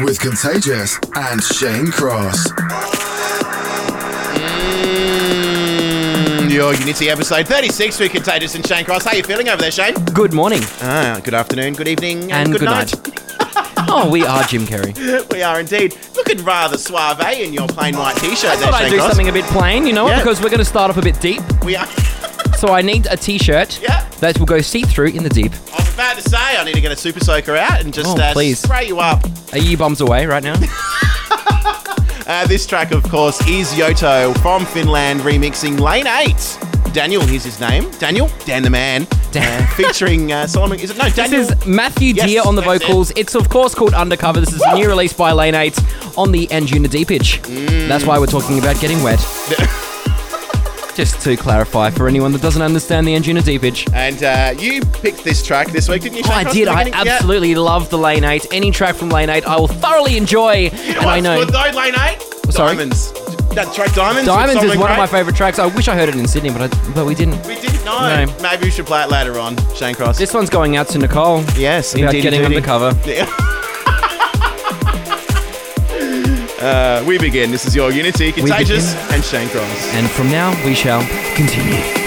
with Contagious and Shane Cross. Mm, your Unity episode 36 with Contagious and Shane Cross. How are you feeling over there, Shane? Good morning Ah, good afternoon, good evening, and, and good, good night. Oh, we are Jim Carrey. we are indeed. Looking rather suave in your plain white t-shirt I there, thought I'd Shane do Cross. something a bit plain, you know, Yeah. because we're going to start off a bit deep. We are... So I need a t-shirt Yeah. that will go see-through in the deep. I was about to say I need to get a super soaker out and just Oh, uh, please. spray you up. Are you bums away right now? Uh, this track, of course, is Yotto from Finland remixing Lane 8. Daniel, here's his name. Daniel? Dan the Man. Dan. Uh, featuring uh, Solomon. Is it? No, This Daniel. is Matthew Yes, Dear on the that's it. vocals. It's of course called Undercover. This is a new release by Lane 8 on the Anjunadeep pitch. Mm. That's why we're talking about getting wet. Just to clarify for anyone that doesn't understand the Anjunadeep pitch. And uh, you picked this track this week, didn't you? Oh, Shane I did. I absolutely love the Lane 8. Any track from Lane 8 I will thoroughly enjoy. You and know I know good though, Lane 8? Sorry? Diamonds. That track Diamonds? Diamonds is one of my favourite tracks. I wish I heard it in Sydney, but I, but we didn't. We didn't know. No. Maybe we should play it later on, Shane Cross. This one's going out to Nicole. yes, About indeed, getting indeed. undercover. Yeah. uh, we begin. This is your Unity, Contagious, and Shane Cross. And from now we shall continue.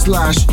Slash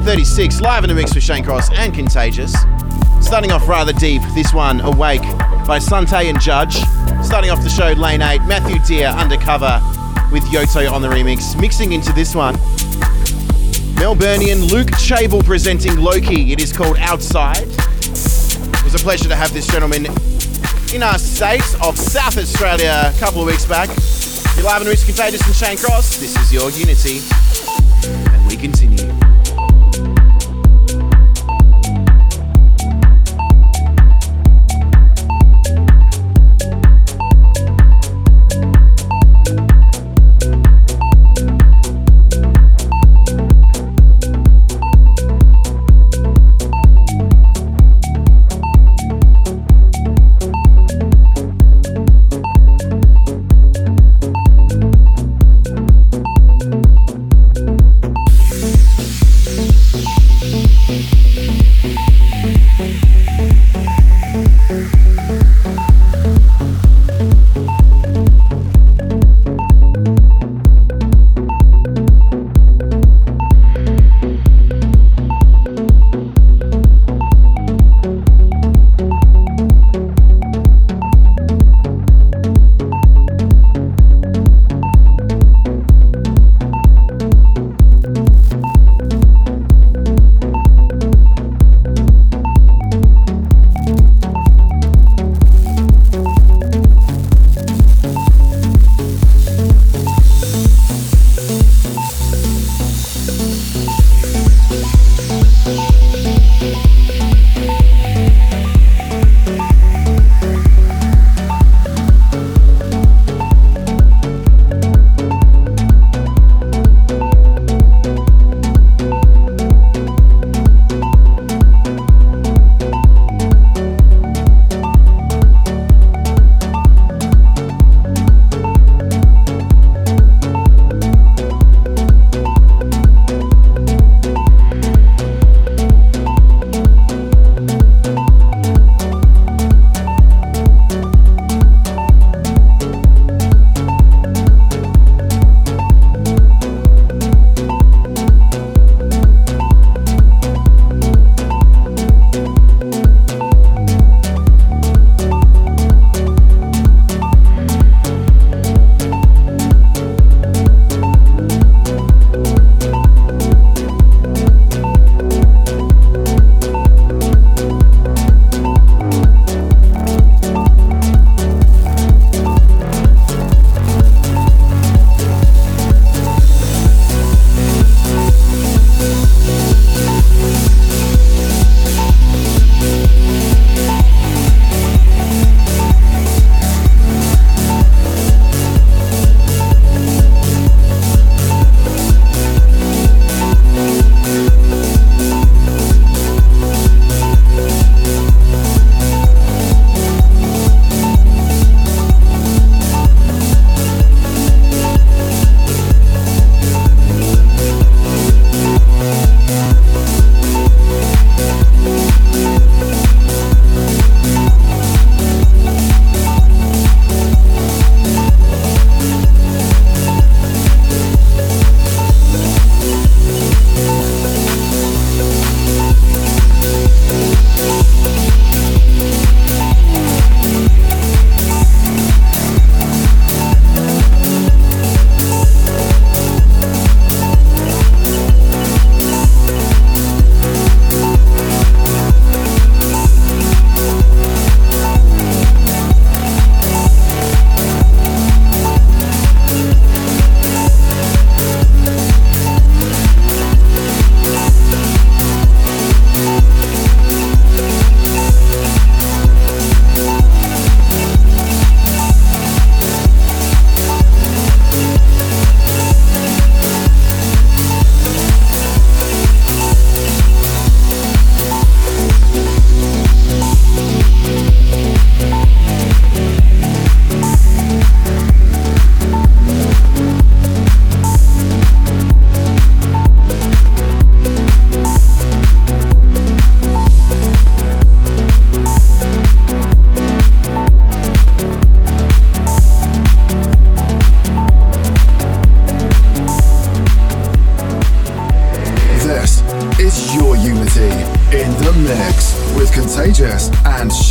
episode 36, live in the mix with Shane Cross and Contagious. Starting off rather deep, this one, Awake, by Sante and Judge. Starting off the show, Lane 8, Matthew Dear, Undercover, with Yotto on the remix. Mixing into this one, Melburnian Luke Chable presenting LOKII. It is called Outside. It was a pleasure to have this gentleman in our state of South Australia a couple of weeks back. You're live in the mix Contagious and Shane Cross. This is your Unity.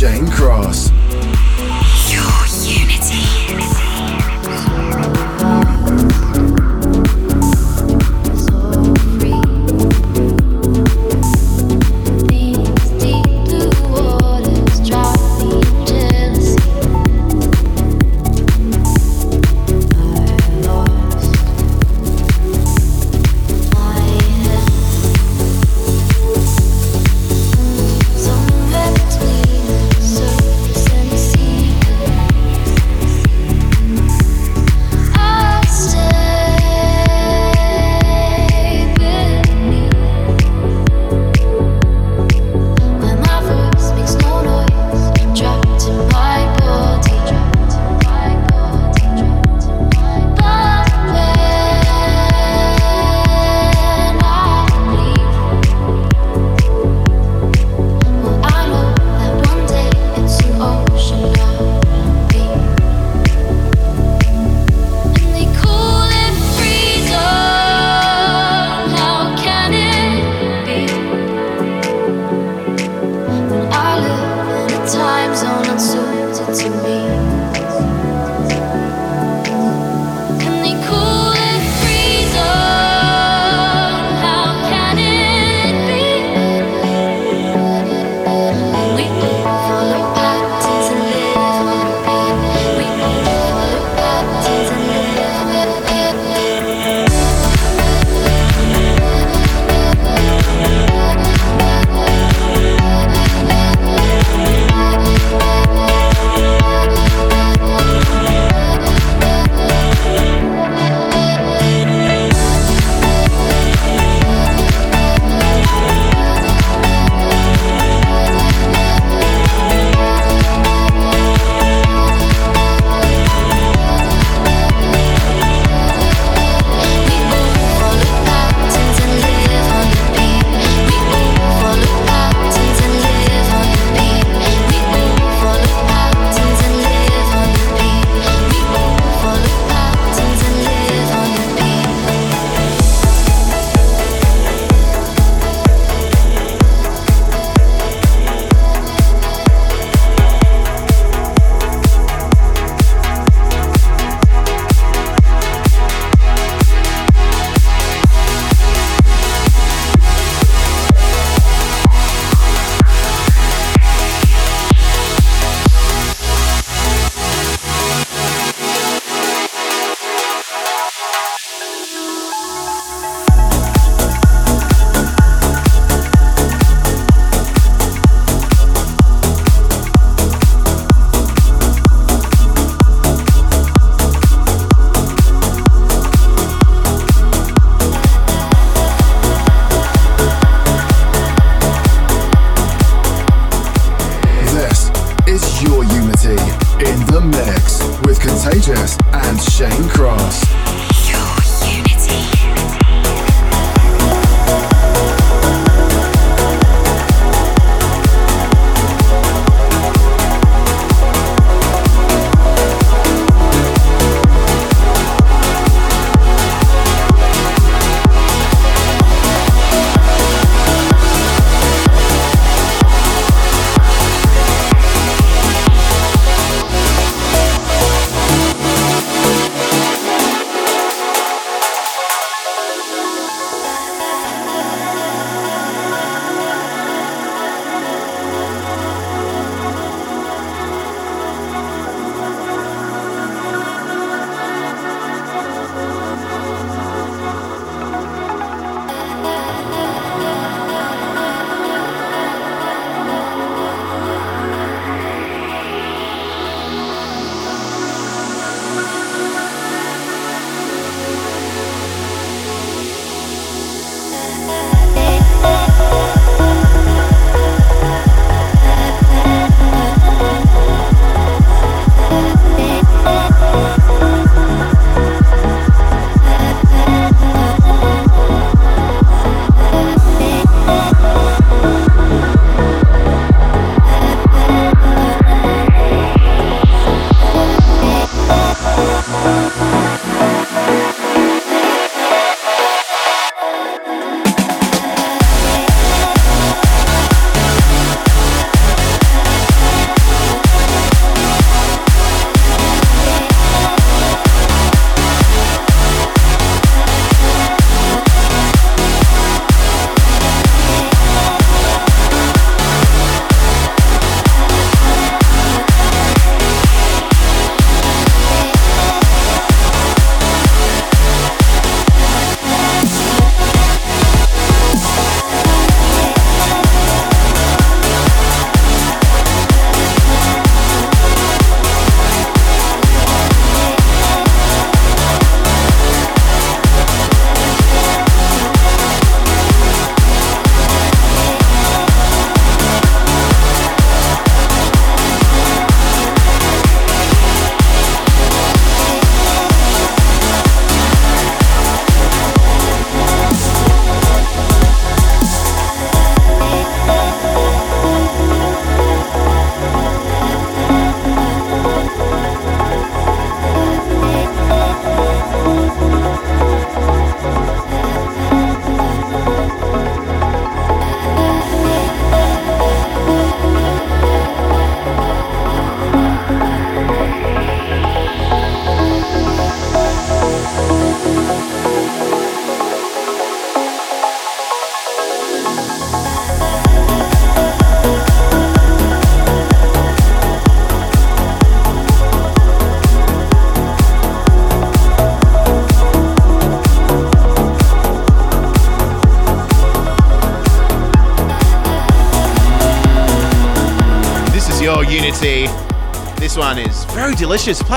Shane Cross.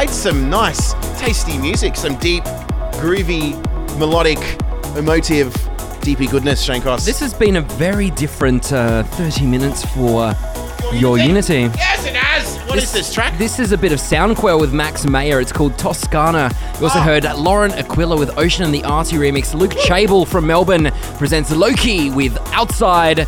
Played some nice, tasty music, some deep, groovy, melodic, emotive, deepy goodness, Shane Cross. This has been a very different uh, 30 minutes for your Unity. Yes, it has. What is this track? This is a bit of Sound Quelle with Max Meyer. It's called Toscana. You also Oh. heard Lauren Aquila with Ocean and the Arty remix. Luke Chable from Melbourne presents LOKII with Outside.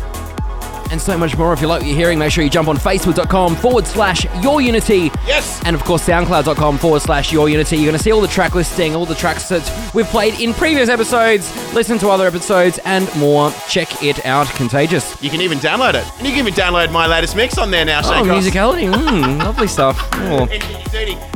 And so much more. If you like what you're hearing, make sure you jump on facebook.com forward slash your unity. Yes. And of course, soundcloud.com forward slash your unity. You're going to see all the track listing, all the tracks that we've played in previous episodes, listen to other episodes, and more. Check it out. Contagious. You can even download it. And you can even download my latest mix on there now, Shane Oh, Cross. musicality. Mm, lovely stuff. Oh.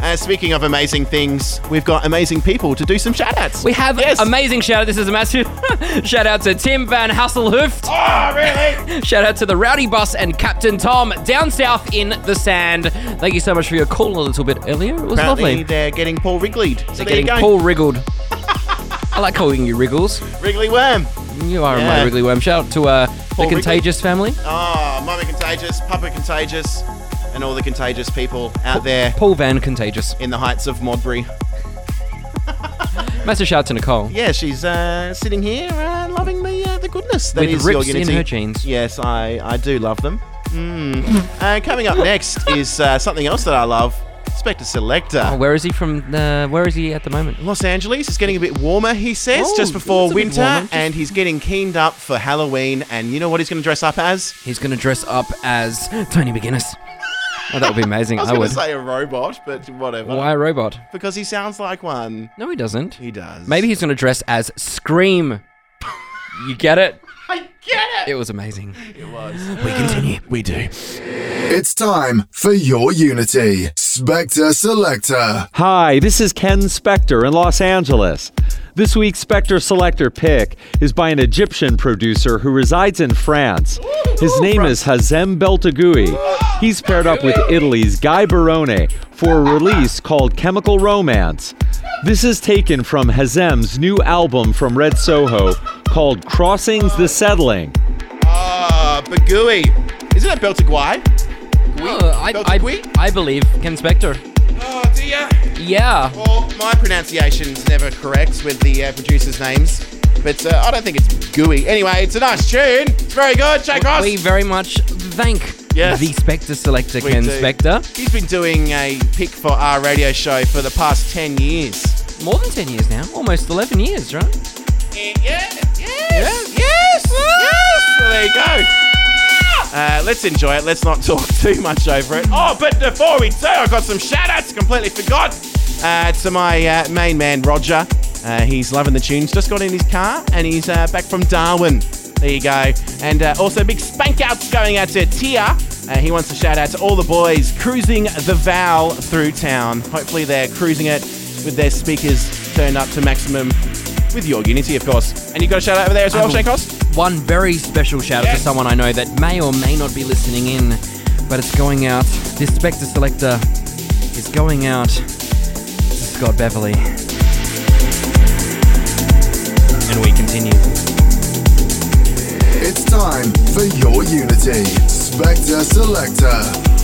Uh, speaking of amazing things, we've got amazing people to do some shout outs. We have Yes. amazing shout out. This is a massive shout out to Tim Van Hasselhoeft. Oh, really? Shout out to the Rowdy Bus and Captain Tom down south in the sand. Thank you so much for your call a little bit earlier. It was Apparently, lovely. they're getting Paul Wrigleyed. So They're getting. Paul Wriggled. I like calling you Wriggles. Wriggly Worm. You are Yeah. my Wriggly Worm. Shout out to uh, the. Contagious family. Oh, Mama Contagious, Papa Contagious, and all the contagious people out there Paul Van Contagious. in the heights of Modbury. Massive shout out to Nicole. Yeah, she's uh, sitting here uh, loving goodness that With is your rips in Unity. her jeans. Yes, I, I do love them. Mm. uh, coming up next is uh, something else that I love. Spector Selector. Oh, where is he from? Uh, where is he at the moment? Los Angeles It's getting a bit warmer, he says, Oh, just before it's a bit winter, warmer, just- and he's getting keened up for Halloween. And you know what he's going to dress up as? He's going to dress up as Tony McGuinness. Oh, that would be amazing. I was going would. to say a robot, but whatever. Why a robot? Because he sounds like one. No, he doesn't. He does. Maybe he's going to dress as Scream. You get it? I get it. It was amazing. It was. We continue. We do. It's time for your Unity. Spector Selector. Hi, this is Ken Spector in Los Angeles. This week's Spector Selector pick is by an Egyptian producer who resides in France. His name is Hazem Beltagui. He's paired up with Italy's Gai Barone for a release called Chemical Romance. This is taken from Hazem's new album from Red Soho called Crossings the Settling. Ah, Bagui. Isn't that Beltaguai? Uh, I, I, I believe Ken Spector. Oh, do ya? Yeah. Well, my pronunciation's never correct with the uh, producers' names, but uh, I don't think it's gooey. Anyway, it's a nice tune. It's very good. Shane Cross. We very much thank Yes. the Spector selector, We Ken do. Spector. He's been doing a pick for our radio show for the past 10 years. More than 10 years now. Almost 11 years, right? Yeah, yes, yes, yes, yes. Well, there you go. Uh, let's enjoy it. Let's not talk too much over it. Oh, but before we do, I've got some shout outs. Completely forgot. Uh, to my uh, main man, Roger. Uh, he's loving the tunes. Just got in his car and he's uh, back from Darwin. There you go. And uh, also big spank outs going out to Tia. Uh, he wants to shout out to all the boys cruising the Val through town. Hopefully they're cruising it with their speakers turned up to maximum with your Unity, of course. And you got a shout out over there as well, I will- Shane Cross? One very special shout out Yes. to someone I know that may or may not be listening in, but it's going out. This Spector selector is going out to Scott Beverly. And we continue. It's time for your Unity. Spector Selector.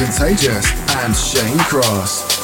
Contagious and Shane Cross.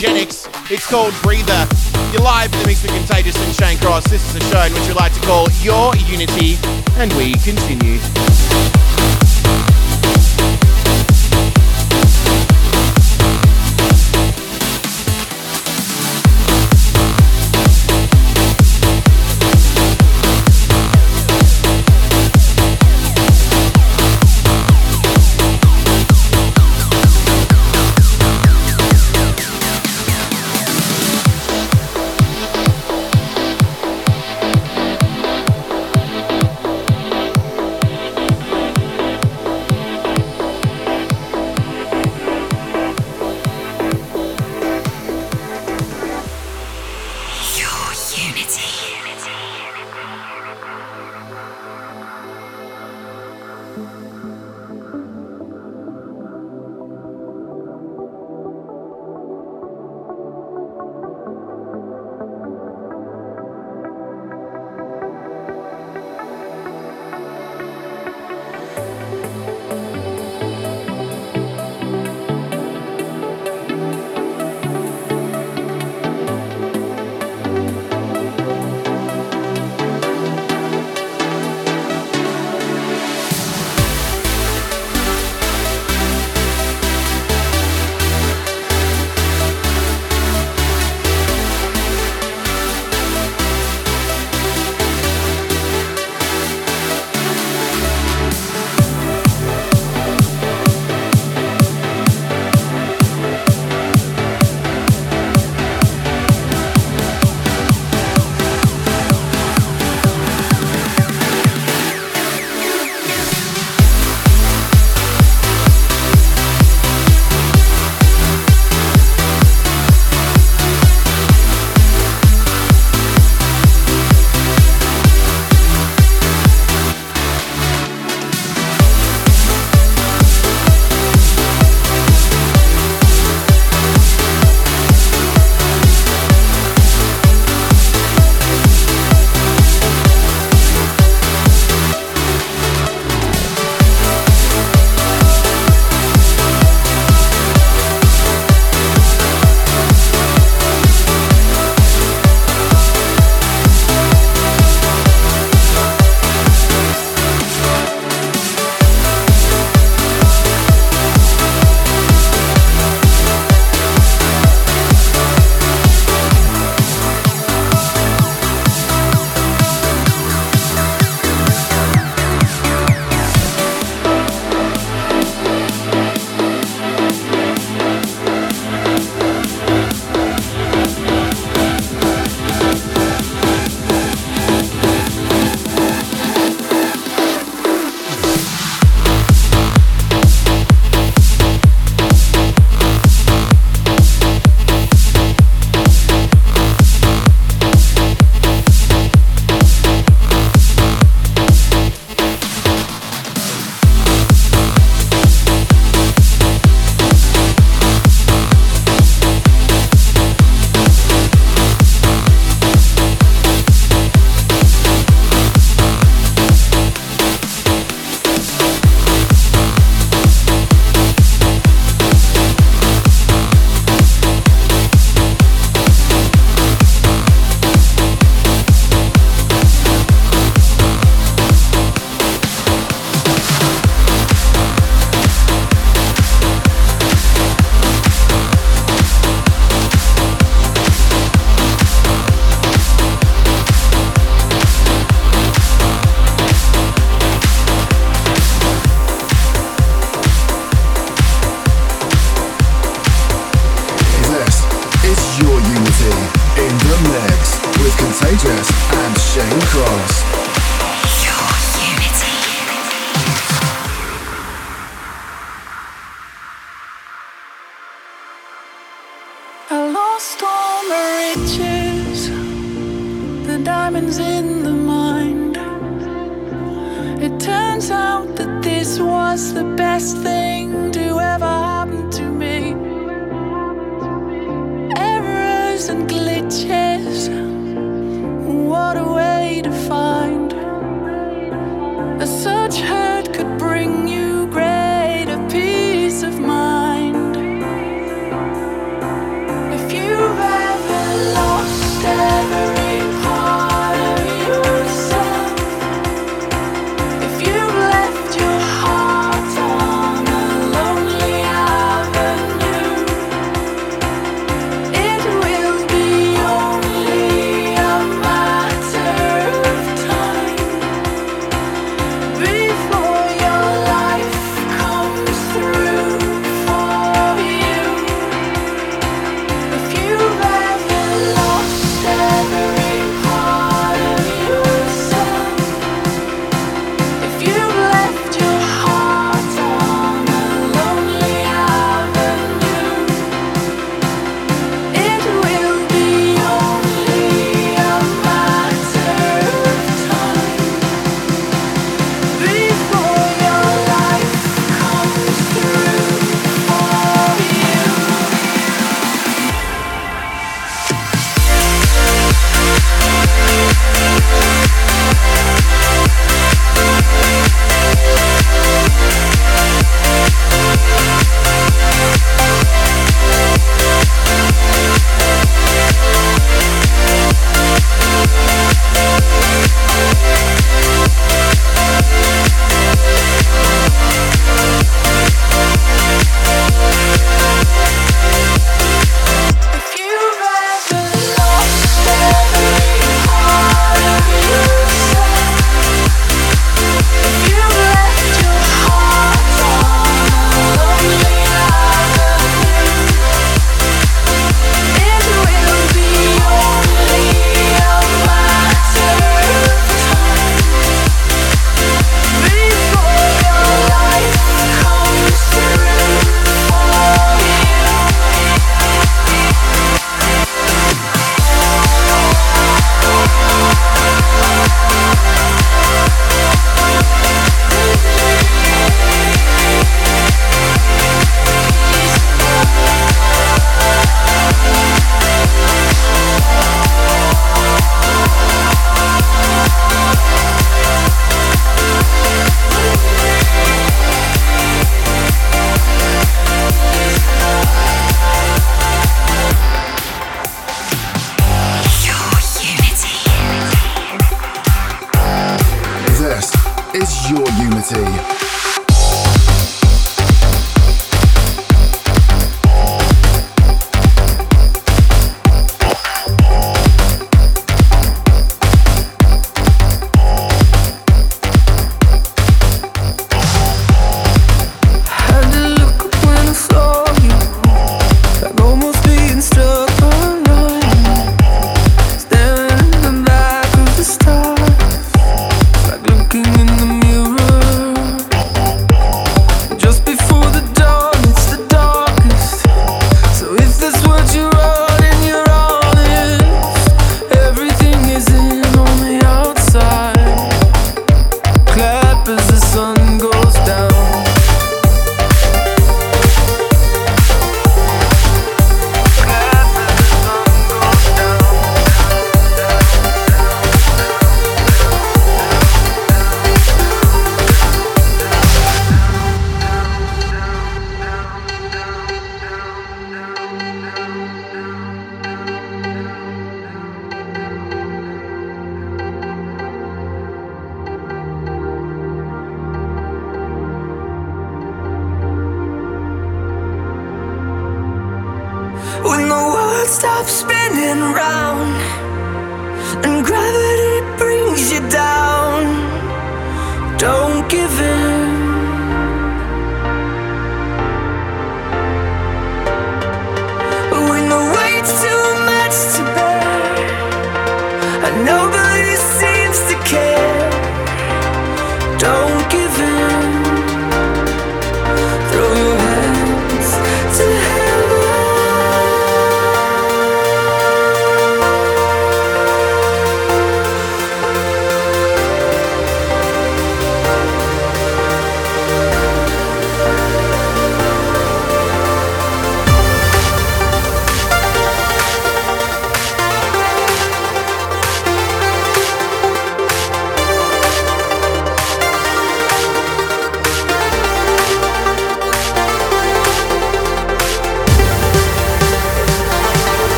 Genix. It's called Breather.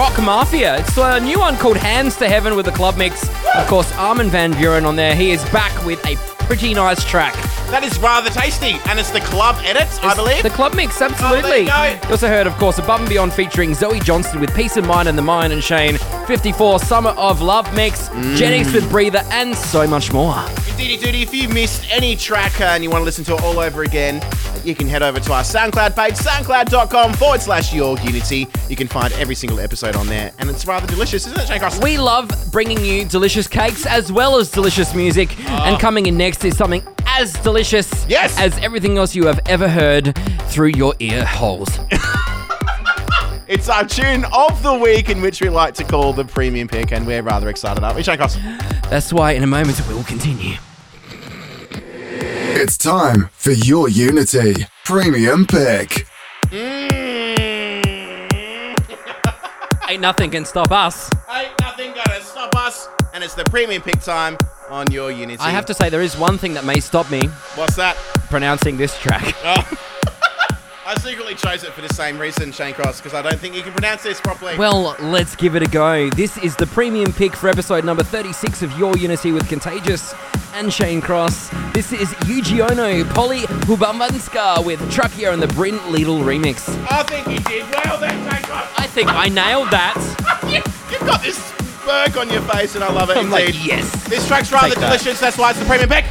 Rock Mafia. It's a new one called Hands to Heaven with the club mix. Of course, Armin Van Buuren on there. He is back with a pretty nice track. That is rather tasty. And it's the club edit, I believe. The club mix, Oh, absolutely. you. You also heard, of course, Above and Beyond featuring Zoe Johnston with Peace of Mind and the Myon and Shane, 54 Summer of Love mix, Mm. Genix with Breather, and so much more. Indeedy Duty, if you missed any track uh, and you want to listen to it all over again, you can head over to our SoundCloud page, soundcloud.com forward slash your unity. You can find every single episode on there, and it's rather delicious, isn't it, Shane Cross? We love bringing you delicious cakes as well as delicious music. And coming in next is something as delicious Ah. Yes. as everything else you have ever heard through your ear holes. It's our tune of the week, in which we like to call the premium pick, and we're rather excited, aren't we, Shane Cross? That's why in a moment we will continue. It's time for your Unity Premium Pick. Mm. Ain't nothing can stop us. Ain't nothing gonna stop us, and it's the premium pick time on your Unity. I have to say, there is one thing that may stop me What's that? pronouncing this track. Oh. I secretly chose it for the same reason, Shane Cross, because I don't think you can pronounce this properly. Well, let's give it a go. This is the premium pick for episode number 36 of Your Unity with Contagious and Shane Cross. This is Yuji Ono, Poli Hubambanska with Truckio and the Bryn Liedl remix. I think you did well Shane Cross. I think I nailed that. you, you've got this smirk on your face, and I love it I'm indeed. like, yes. This track's rather Take that. delicious, that's why it's the premium pick.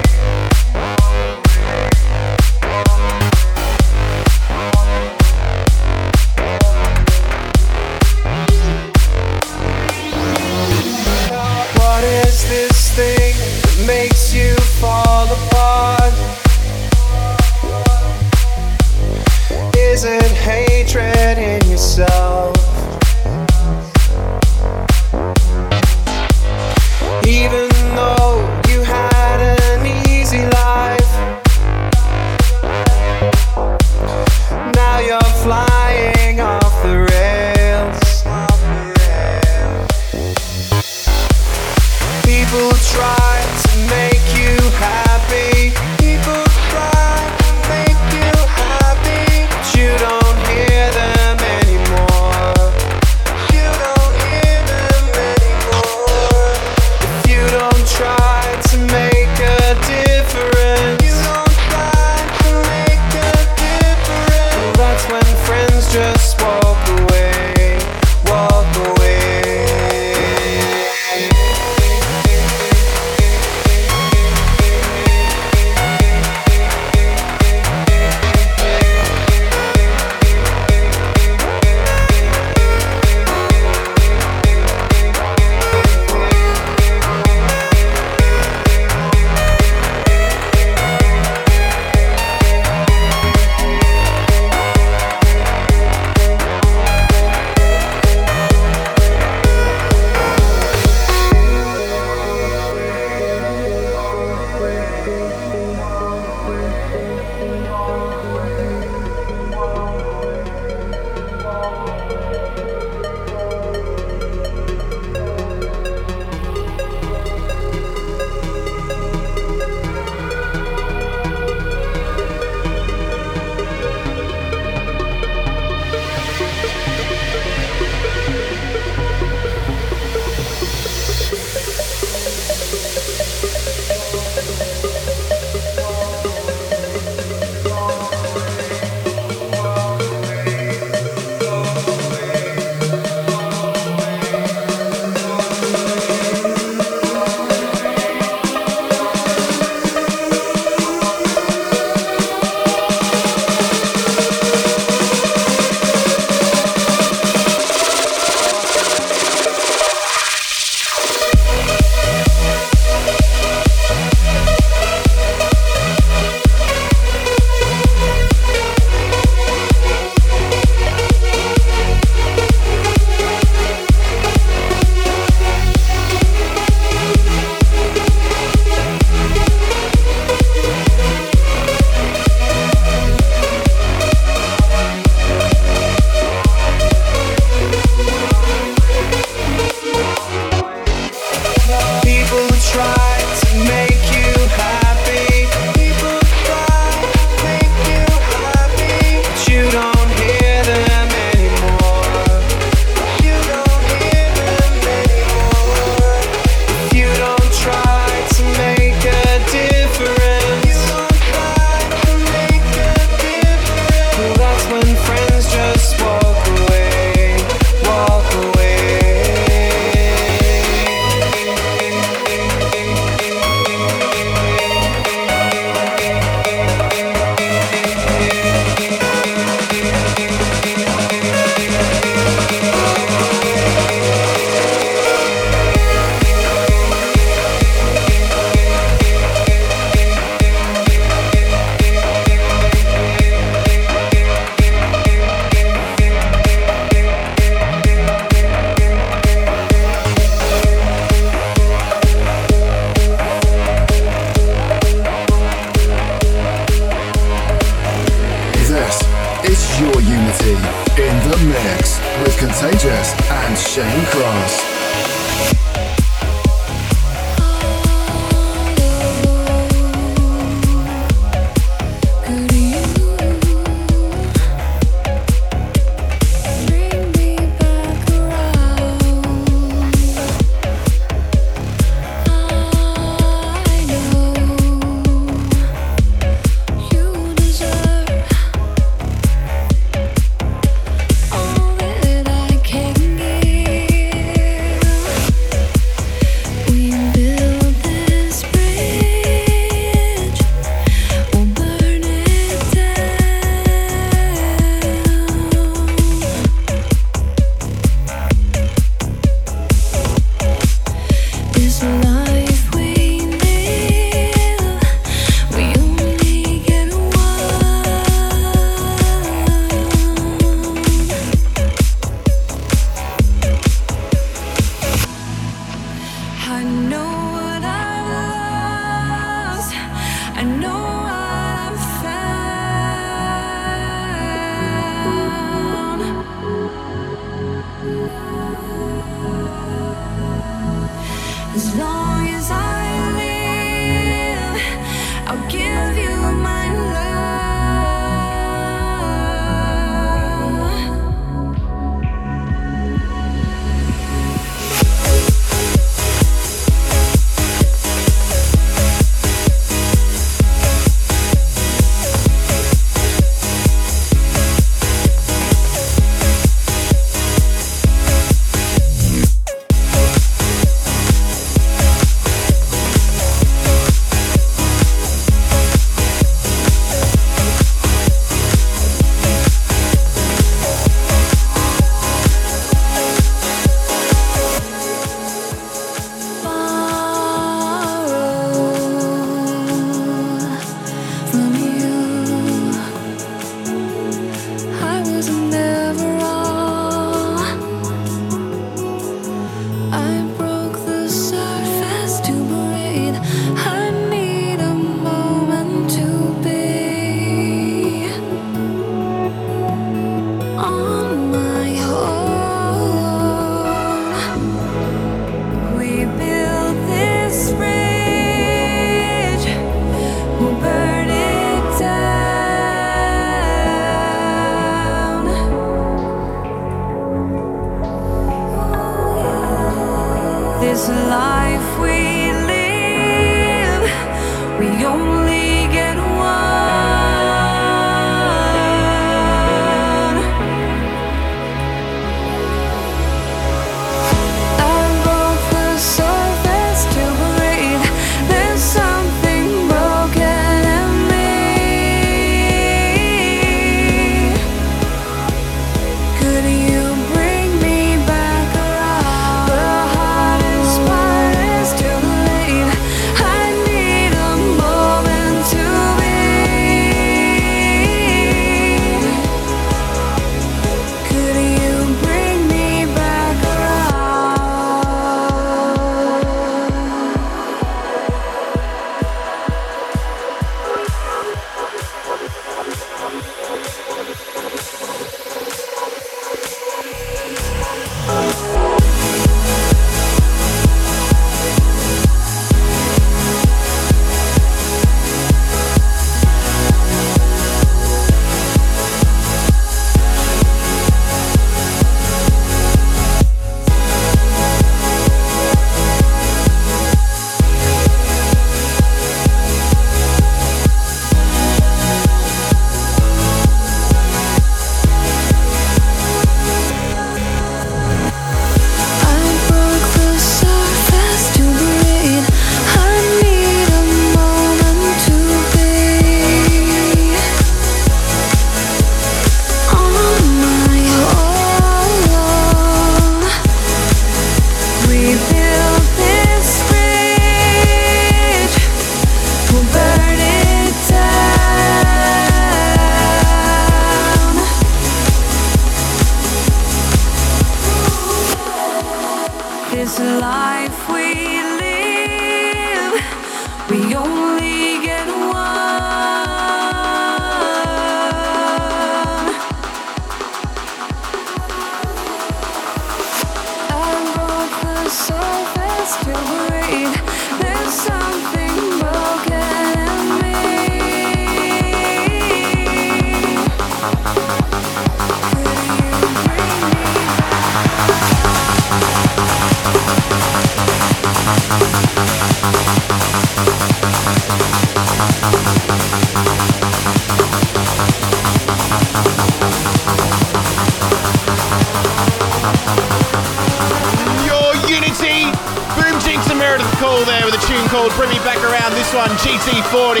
With a tune called Bring Me Back Around. This one, GT40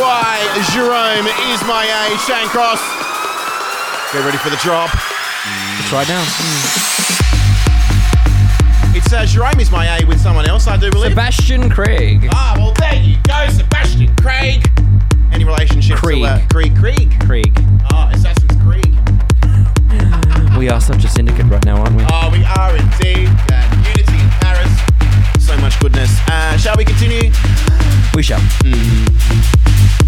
by Jerome Isma-Ae. Shane Cross. Get ready for the drop. It's right now. It's uh, Jerome Isma-Ae with someone else, I do believe. Sebastian Craig. ah, well, there you go, Sebastian Craig. Any relationship Krieg. to uh, Krieg? Krieg? Craig. Ah, Assassin's Creed. We are such a syndicate right now, aren't we? Oh, we are indeed. Much goodness. Uh, shall we continue? We shall. Your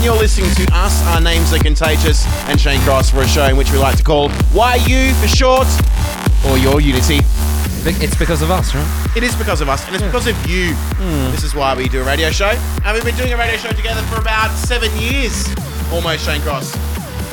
and you're listening to Us. Our names are Contagious and Shane Cross for a show in which we like to call YU for short, or Your Unity. It's because of us, right? It is because of us, and it's because of you. Hmm. This is why we do a radio show. And we've been doing a radio show together for about seven years, almost, Shane Cross.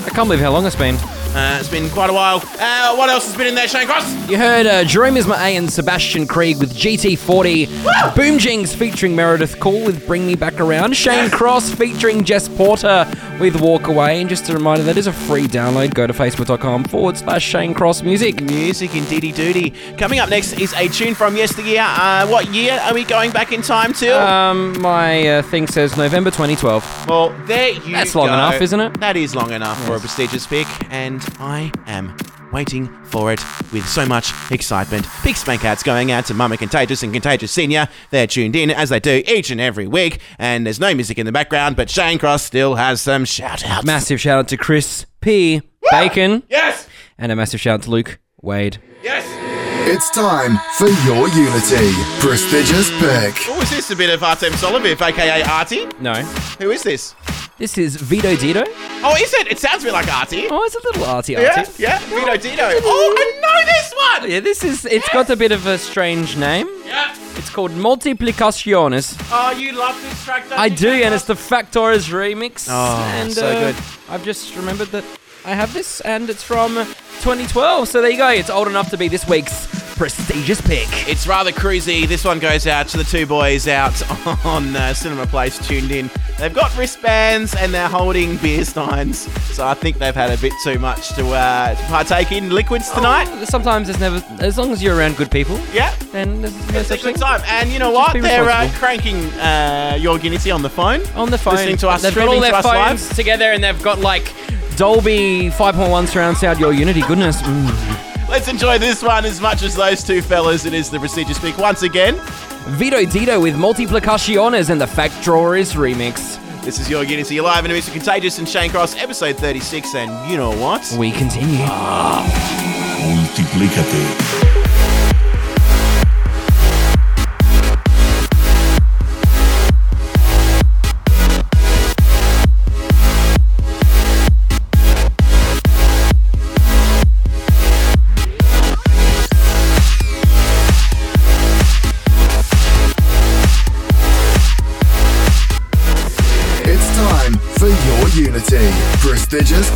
I can't believe how long it's been. Uh, it's been quite a while. Uh, what else has been in there, Shane Cross? You heard uh, Jerome Isma-Ae and Sebastian Krieg with GT40. Boom Jinx featuring Meredith Call with Bring Me Back Around. Shane Cross featuring Jess Porter with Walk Away. And just a reminder, that is a free download. Go to facebook.com forward slash Shane Cross Music. Music indeedy doody. Coming up next is a tune from yesteryear. Uh, what year are we going back in time to? Um, my uh, thing says November 2012. well, there you That's long go. enough, isn't it? That is long enough for a prestigious pick, and I am waiting for it with so much excitement. Big spank outs going out to Mama Contagious and Contagious Senior. They're tuned in as they do each and every week, and there's no music in the background, but Shane Cross still has some shout outs. Massive shout out to Chris P. Bacon. Yes! And a massive shout out to Luke Wade. Yes! It's time for your Unity prestigious pick. Oh, is this a bit of Artem Soloviv, aka Arty? No. Who is this? This is Vitodito. Oh, is it? It sounds a bit like Arty. Oh, it's a little Arty yeah, arty. yeah, Vitodito. Oh, I know this one! Yeah, this is. It's got a bit of a strange name. Yeah. It's called Multiplicaciones. Oh, you love this track, don't I you, do, Shane and it's the Factores remix. Oh, and, so uh, good. I've just remembered that I have this, and it's from 2012. So there you go. It's old enough to be this week's prestigious pick. It's rather cruisy. This one goes out to the two boys out on uh, Cinema Place tuned in. They've got wristbands and they're holding beer steins. So I think they've had a bit too much to, uh, to partake in liquids tonight. Oh, sometimes there's never, as long as you're around good people, Yeah. then there's no It's a good thing. time. And you know Just what? They're uh, cranking uh, your Unity on the phone. On the phone, Listening to us, they've got all their phones live. together, and they've got like Dolby 5.1 surround sound. Your Unity, goodness. Mm. Let's enjoy this one as much as those two fellas. It is the prestigious pick once again. Vitodito with Multiplicaciones and the Factores remix. This is your Unity You're live in the Mr. Contagious and Shane Cross, episode 36. And you know what? We continue. Ah, multiplícate. Prestigious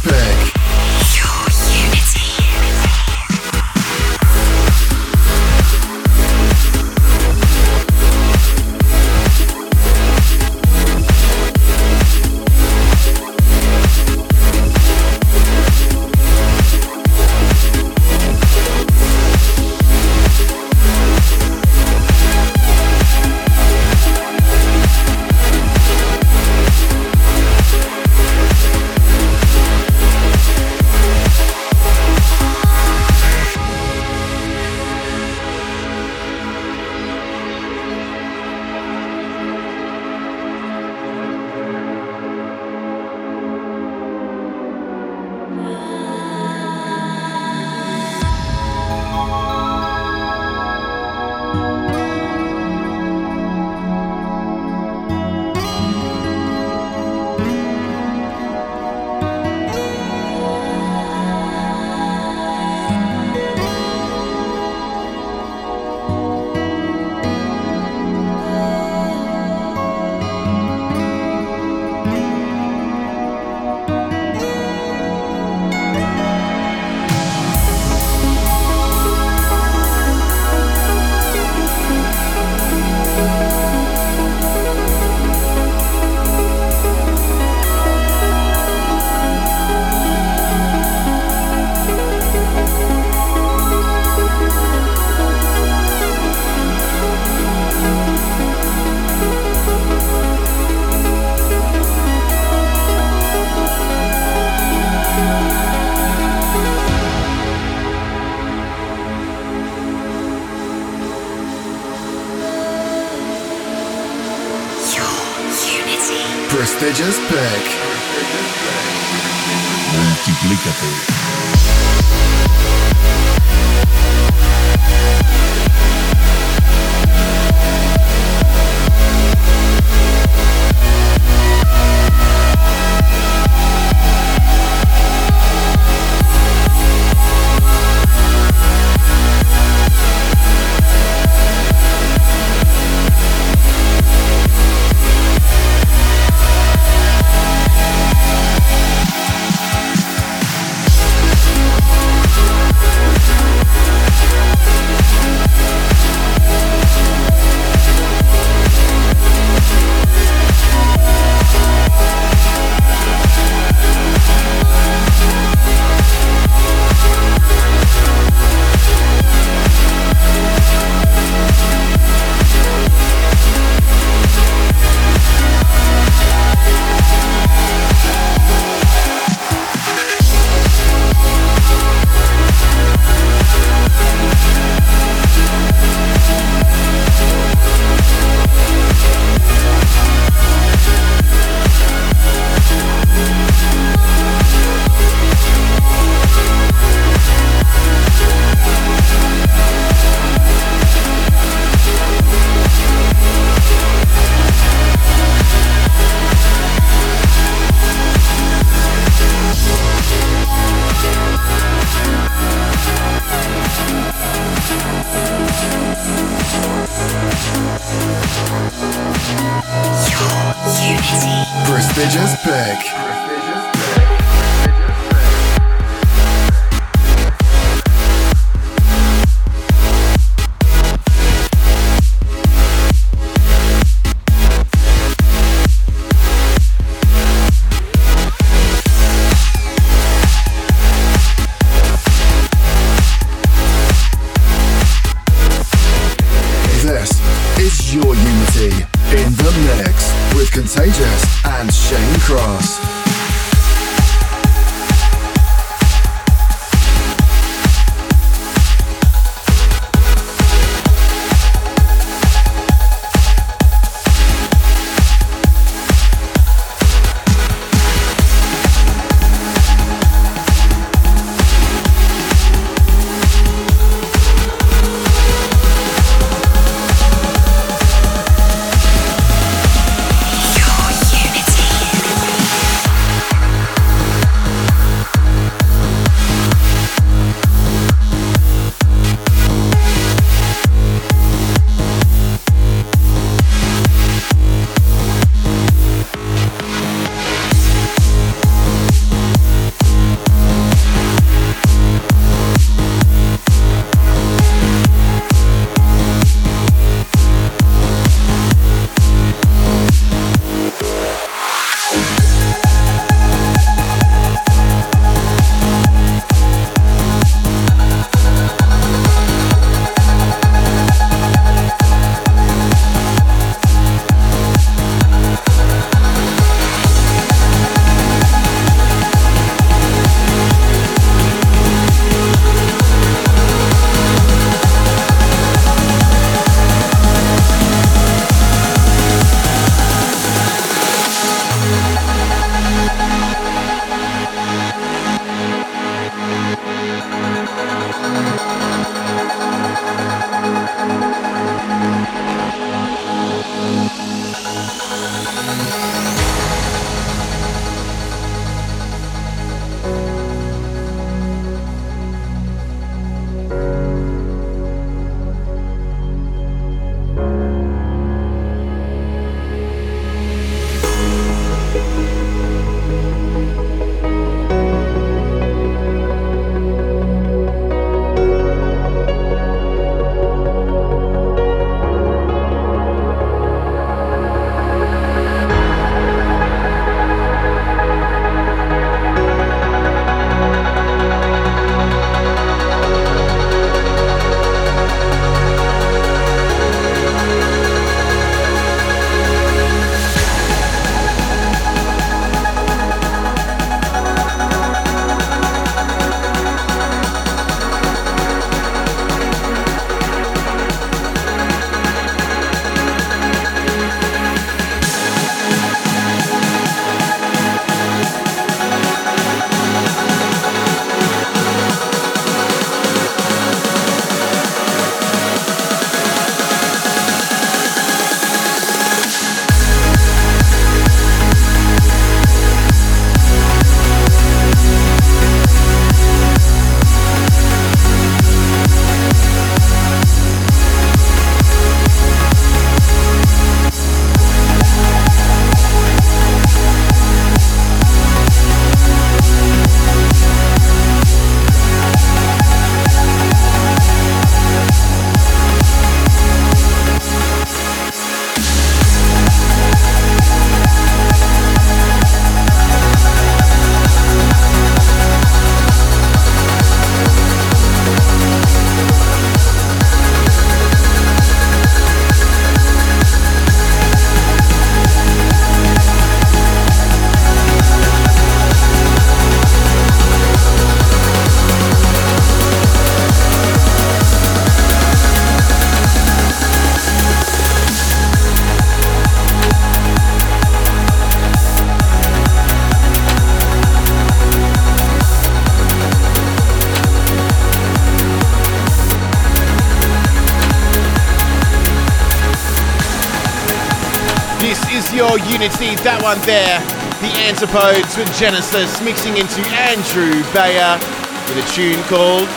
unity. That one there, the Antipodes with Genesis mixing into Andrew Bayer with a tune called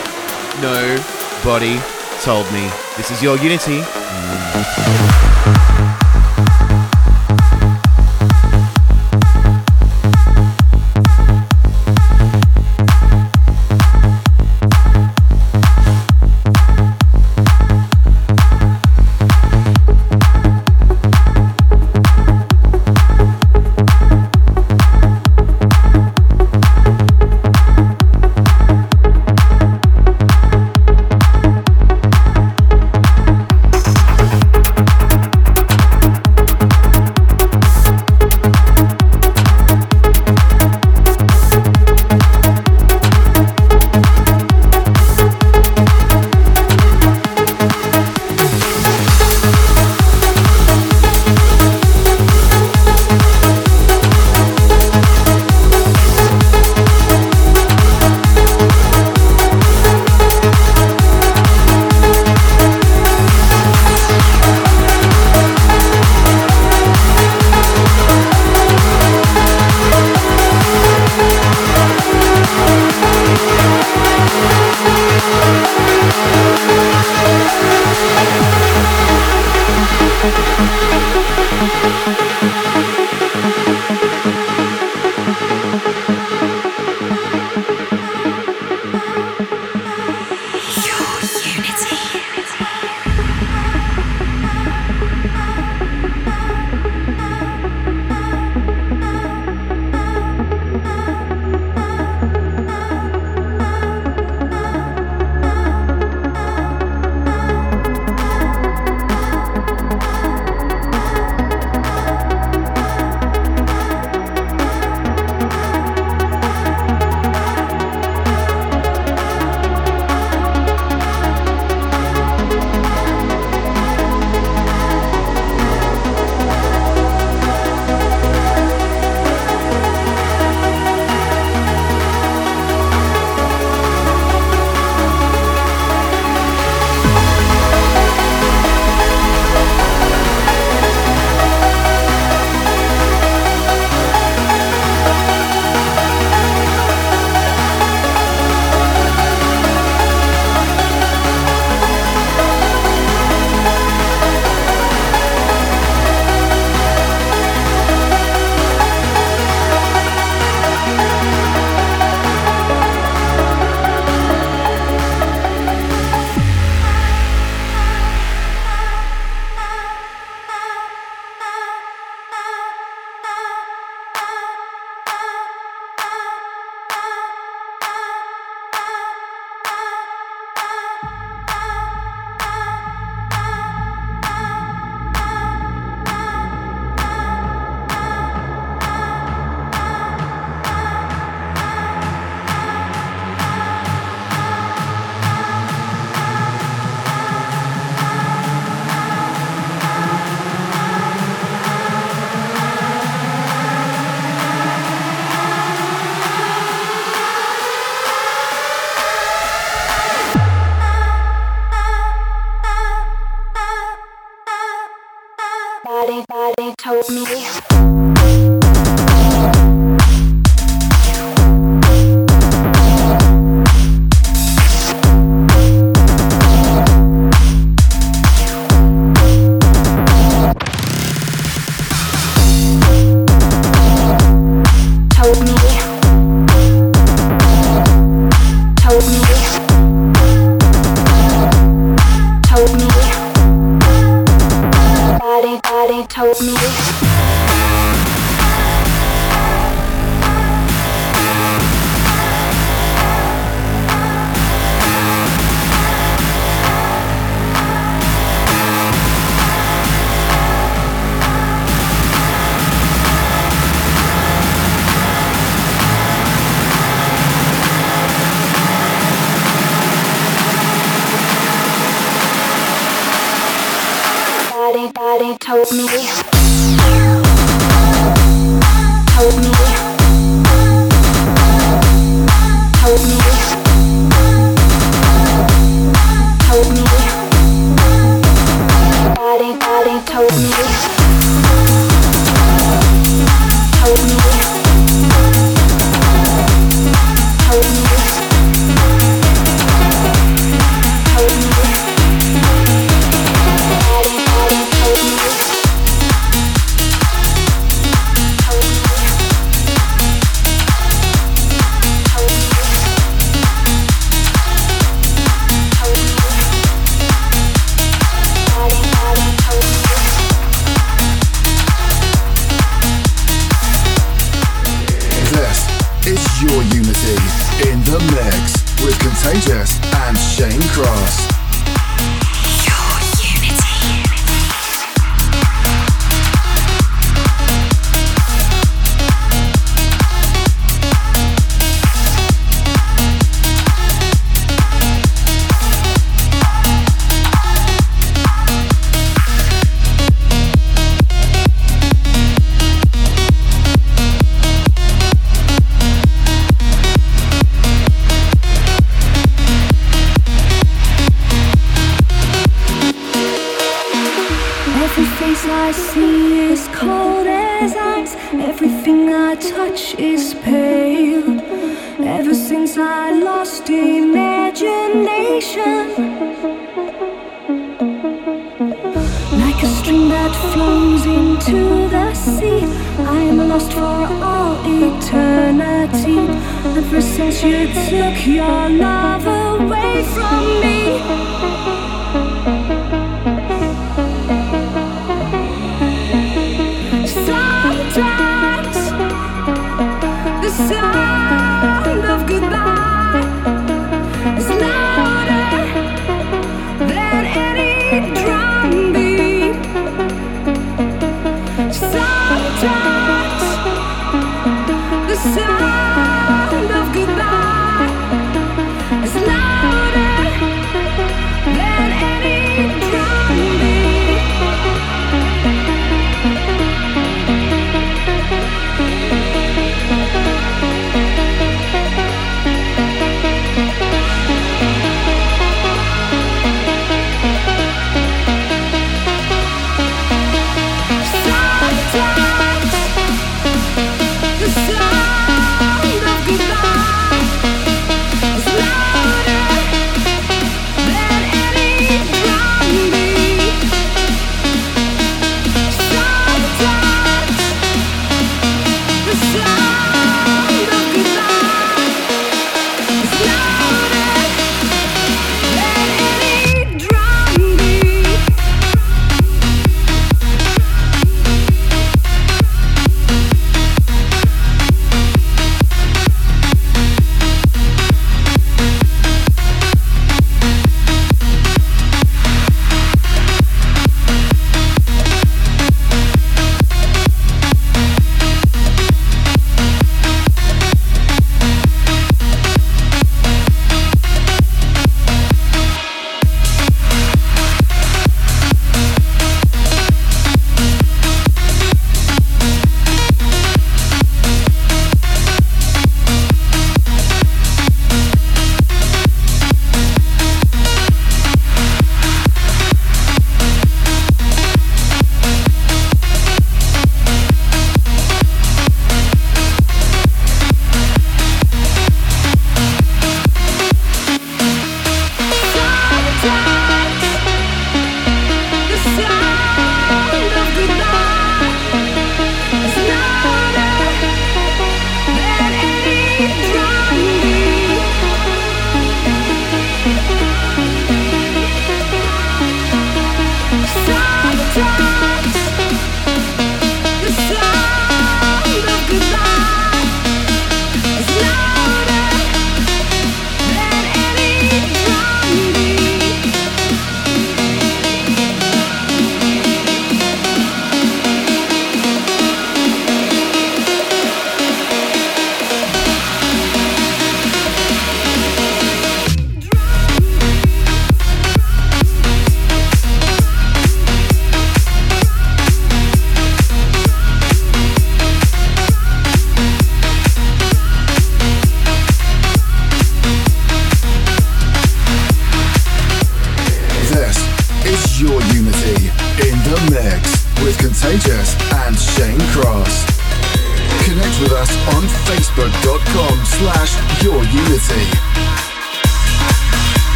Nobody Told Me. This is your unity.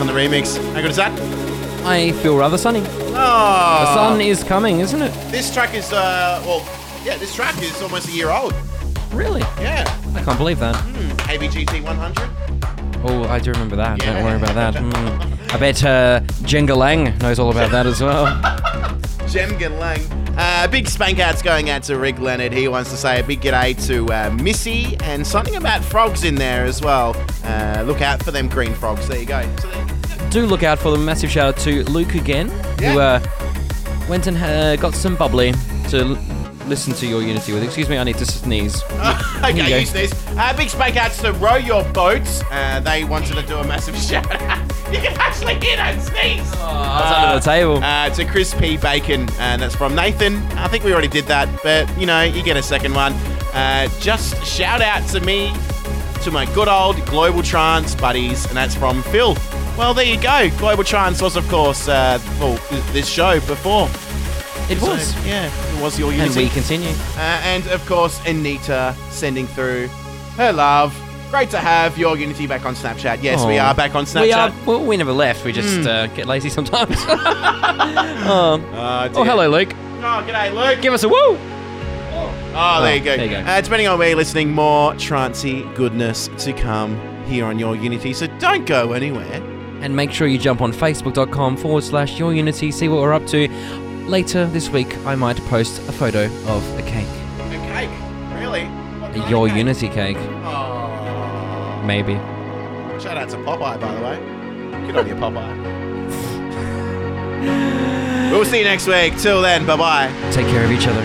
On the remix. How good is that? I feel rather sunny. Oh, The sun is coming, isn't it? This track is, uh, well, yeah, this track is almost a year old. Really? Yeah. I can't believe that. ABGT 100. Oh, I do remember that. Yeah. Don't worry about that. Mm. I bet uh, Jenga Lang knows all about that as well. Jem Lang. Uh, big spank outs going out to Rick Leonard. He wants to say a big g'day to uh, Missy and something about frogs in there as well. Uh, look out for them green frogs. There you go. So do look out for them. Massive shout out to Luke again, who uh, went and uh, got some bubbly to l- listen to your Unity with. Excuse me, I need to sneeze. okay, you this. Uh, big spank outs to Row Your Boats. Uh, they wanted to do a massive shout out. You can actually hear that sneeze. That's under the table. Uh, to Chris P. Bacon, and that's from Nathan. I think we already did that, but you know, you get a second one. Uh, just shout out to me, to my good old Global Trance buddies, and that's from Phil. Well, there you go. Global Trance was, of course, uh, well, this show before. it So, was. yeah, it was your Unity. And we continue. Uh, and of course, Anita sending through her love. Great to have your Unity back on Snapchat. Yes, we are back on Snapchat. We are. Well, we never left. We just uh, get lazy sometimes. um, Uh, oh, hello, Luke. Oh, g'day, Luke. Give us a woo. Oh, there you go. there you go. Uh, depending on where you're listening, more trancy goodness to come here on your Unity. So don't go anywhere. And make sure you jump on facebook.com forward slash your unity, see what we're up to. Later this week, I might post a photo of a cake. A cake? Really? A your cake? unity cake, Oh. maybe. Shout out to Popeye, by the way. Good on you, Popeye. we'll see you next week. Till then, bye bye. Take care of each other.